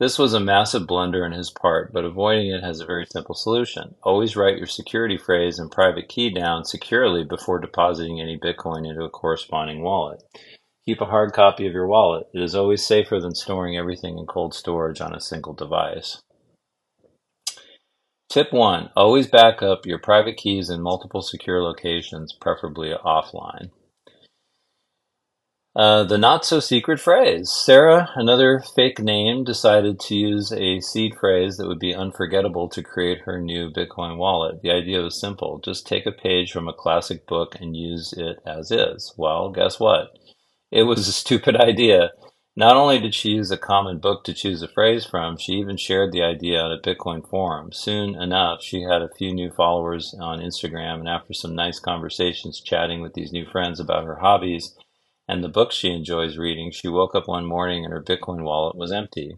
This was a massive blunder on his part, but avoiding it has a very simple solution. Always write your security phrase and private key down securely before depositing any Bitcoin into a corresponding wallet. Keep a hard copy of your wallet. It is always safer than storing everything in cold storage on a single device. Tip 1. Always back up your private keys in multiple secure locations, preferably offline. Uh, the not so secret phrase. Sarah, another fake name, decided to use a seed phrase that would be unforgettable to create her new Bitcoin wallet. The idea was simple just take a page from a classic book and use it as is. Well, guess what? It was a stupid idea. Not only did she use a common book to choose a phrase from, she even shared the idea on a Bitcoin forum. Soon enough, she had a few new followers on Instagram, and after some nice conversations chatting with these new friends about her hobbies and the books she enjoys reading, she woke up one morning and her Bitcoin wallet was empty.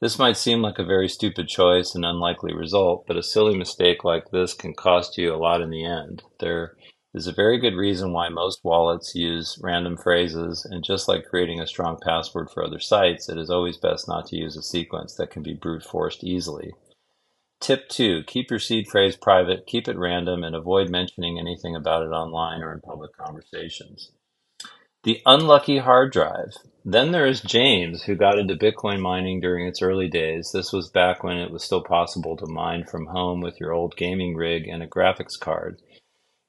This might seem like a very stupid choice and unlikely result, but a silly mistake like this can cost you a lot in the end. There is a very good reason why most wallets use random phrases, and just like creating a strong password for other sites, it is always best not to use a sequence that can be brute forced easily. Tip 2 Keep your seed phrase private, keep it random, and avoid mentioning anything about it online or in public conversations. The unlucky hard drive. Then there is James, who got into Bitcoin mining during its early days. This was back when it was still possible to mine from home with your old gaming rig and a graphics card.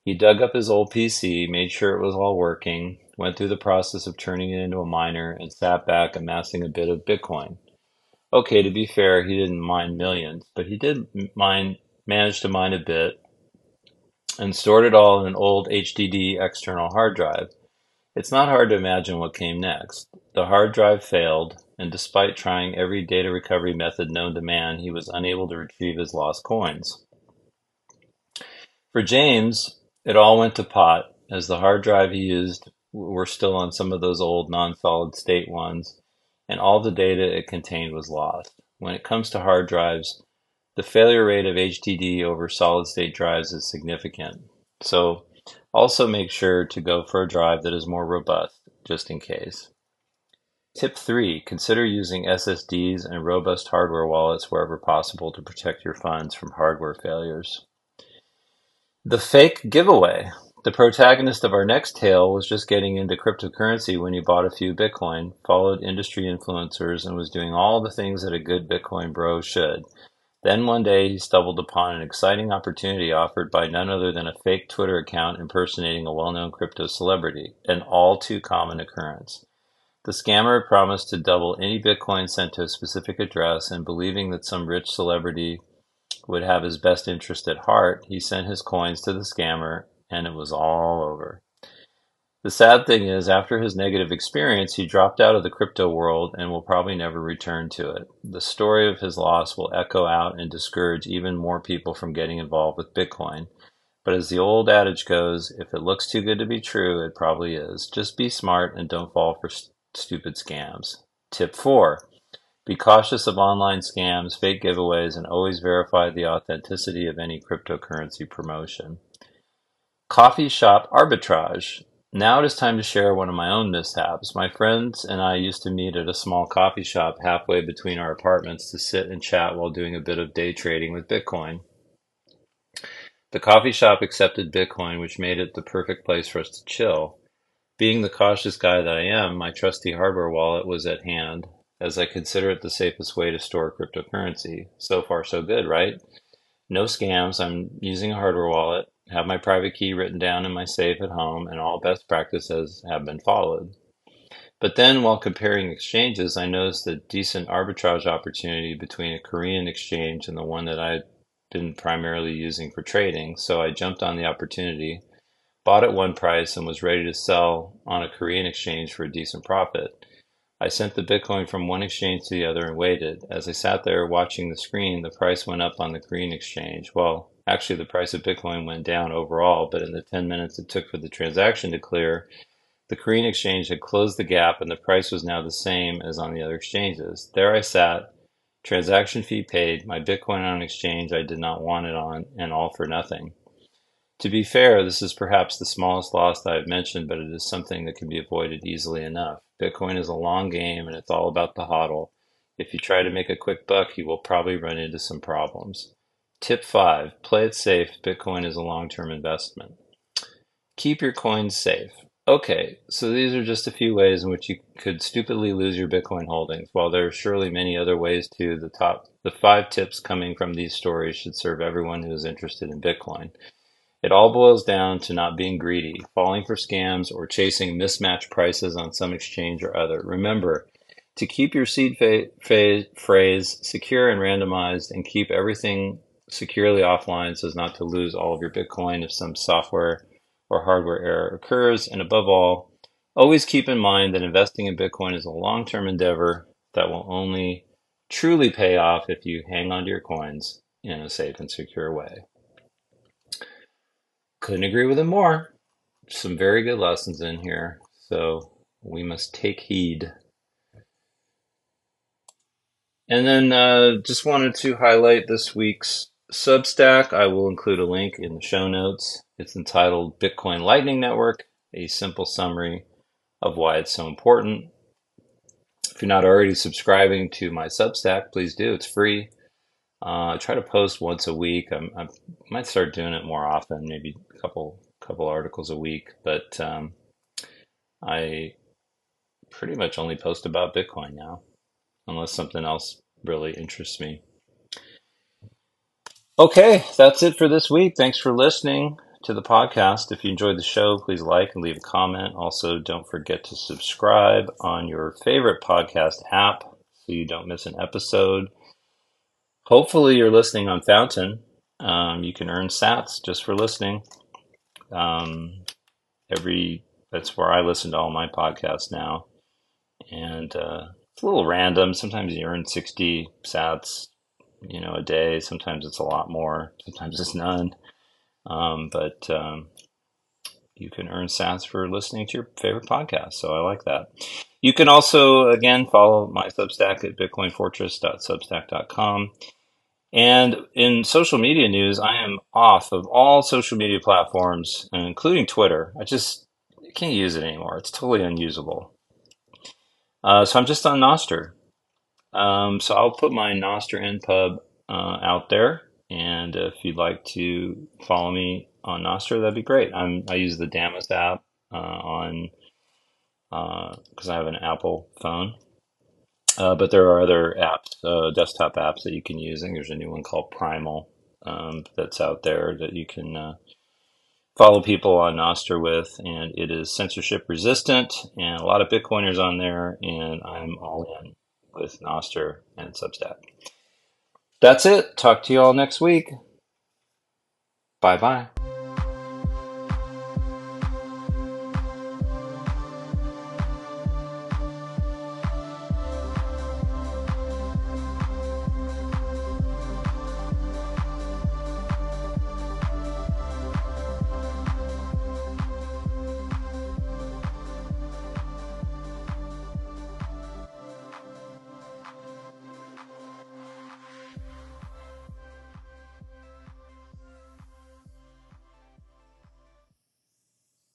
He dug up his old PC, made sure it was all working, went through the process of turning it into a miner, and sat back amassing a bit of Bitcoin. Okay, to be fair, he didn't mine millions, but he did mine, manage to mine a bit and stored it all in an old HDD external hard drive. It's not hard to imagine what came next. The hard drive failed, and despite trying every data recovery method known to man, he was unable to retrieve his lost coins. For James, it all went to pot, as the hard drive he used were still on some of those old non-solid state ones, and all the data it contained was lost. When it comes to hard drives, the failure rate of HDD over solid state drives is significant. So also make sure to go for a drive that is more robust, just in case. Tip 3. Consider using SSDs and robust hardware wallets wherever possible to protect your funds from hardware failures. The fake giveaway. The protagonist of our next tale was just getting into cryptocurrency when he bought a few Bitcoin, followed industry influencers, and was doing all the things that a good Bitcoin bro should. Then one day he stumbled upon an exciting opportunity offered by none other than a fake Twitter account impersonating a well known crypto celebrity, an all too common occurrence. The scammer promised to double any Bitcoin sent to a specific address, and believing that some rich celebrity would have his best interest at heart, he sent his coins to the scammer, and it was all over. The sad thing is, after his negative experience, he dropped out of the crypto world and will probably never return to it. The story of his loss will echo out and discourage even more people from getting involved with Bitcoin. But as the old adage goes, if it looks too good to be true, it probably is. Just be smart and don't fall for st- stupid scams. Tip 4 Be cautious of online scams, fake giveaways, and always verify the authenticity of any cryptocurrency promotion. Coffee shop arbitrage. Now it is time to share one of my own mishaps. My friends and I used to meet at a small coffee shop halfway between our apartments to sit and chat while doing a bit of day trading with Bitcoin. The coffee shop accepted Bitcoin, which made it the perfect place for us to chill. Being the cautious guy that I am, my trusty hardware wallet was at hand, as I consider it the safest way to store cryptocurrency. So far, so good, right? No scams. I'm using a hardware wallet have my private key written down in my safe at home, and all best practices have been followed. But then, while comparing exchanges, I noticed a decent arbitrage opportunity between a Korean exchange and the one that I'd been primarily using for trading, so I jumped on the opportunity, bought at one price, and was ready to sell on a Korean exchange for a decent profit. I sent the Bitcoin from one exchange to the other and waited. As I sat there watching the screen, the price went up on the Korean exchange. Well, Actually, the price of Bitcoin went down overall, but in the 10 minutes it took for the transaction to clear, the Korean exchange had closed the gap and the price was now the same as on the other exchanges. There I sat, transaction fee paid, my Bitcoin on an exchange I did not want it on, and all for nothing. To be fair, this is perhaps the smallest loss I have mentioned, but it is something that can be avoided easily enough. Bitcoin is a long game and it's all about the hodl. If you try to make a quick buck, you will probably run into some problems. Tip 5 Play it safe. Bitcoin is a long term investment. Keep your coins safe. Okay, so these are just a few ways in which you could stupidly lose your Bitcoin holdings. While there are surely many other ways too, the top the five tips coming from these stories should serve everyone who is interested in Bitcoin. It all boils down to not being greedy, falling for scams, or chasing mismatched prices on some exchange or other. Remember, to keep your seed fa- phrase secure and randomized and keep everything securely offline so as not to lose all of your Bitcoin if some software or hardware error occurs. And above all, always keep in mind that investing in Bitcoin is a long term endeavor that will only truly pay off if you hang on to your coins in a safe and secure way. Couldn't agree with him more. Some very good lessons in here. So we must take heed. And then uh, just wanted to highlight this week's Substack. I will include a link in the show notes. It's entitled Bitcoin Lightning Network, a simple summary of why it's so important. If you're not already subscribing to my Substack, please do. It's free. Uh, I try to post once a week. I'm, i might start doing it more often, maybe couple couple articles a week. But um, I pretty much only post about Bitcoin now, unless something else really interests me. Okay, that's it for this week. Thanks for listening to the podcast. If you enjoyed the show, please like and leave a comment. Also, don't forget to subscribe on your favorite podcast app so you don't miss an episode. Hopefully, you're listening on Fountain. Um, you can earn sats just for listening. Um, every that's where I listen to all my podcasts now, and uh, it's a little random. Sometimes you earn sixty sats, you know, a day. Sometimes it's a lot more. Sometimes it's none. Um, but um, you can earn sats for listening to your favorite podcast. So I like that. You can also, again, follow my Substack at bitcoinfortress.substack.com. And in social media news, I am off of all social media platforms, including Twitter. I just can't use it anymore. It's totally unusable. Uh, so I'm just on Nostr. Um, so I'll put my Nostr NPub uh, out there. And if you'd like to follow me on Nostr, that'd be great. I'm, I use the Damus app uh, on because uh, I have an Apple phone. Uh, but there are other apps, uh, desktop apps that you can use. Think there's a new one called Primal um, that's out there that you can uh, follow people on Nostr with, and it is censorship resistant, and a lot of Bitcoiners on there, and I'm all in with Nostr and Substack. That's it. Talk to you all next week. Bye bye.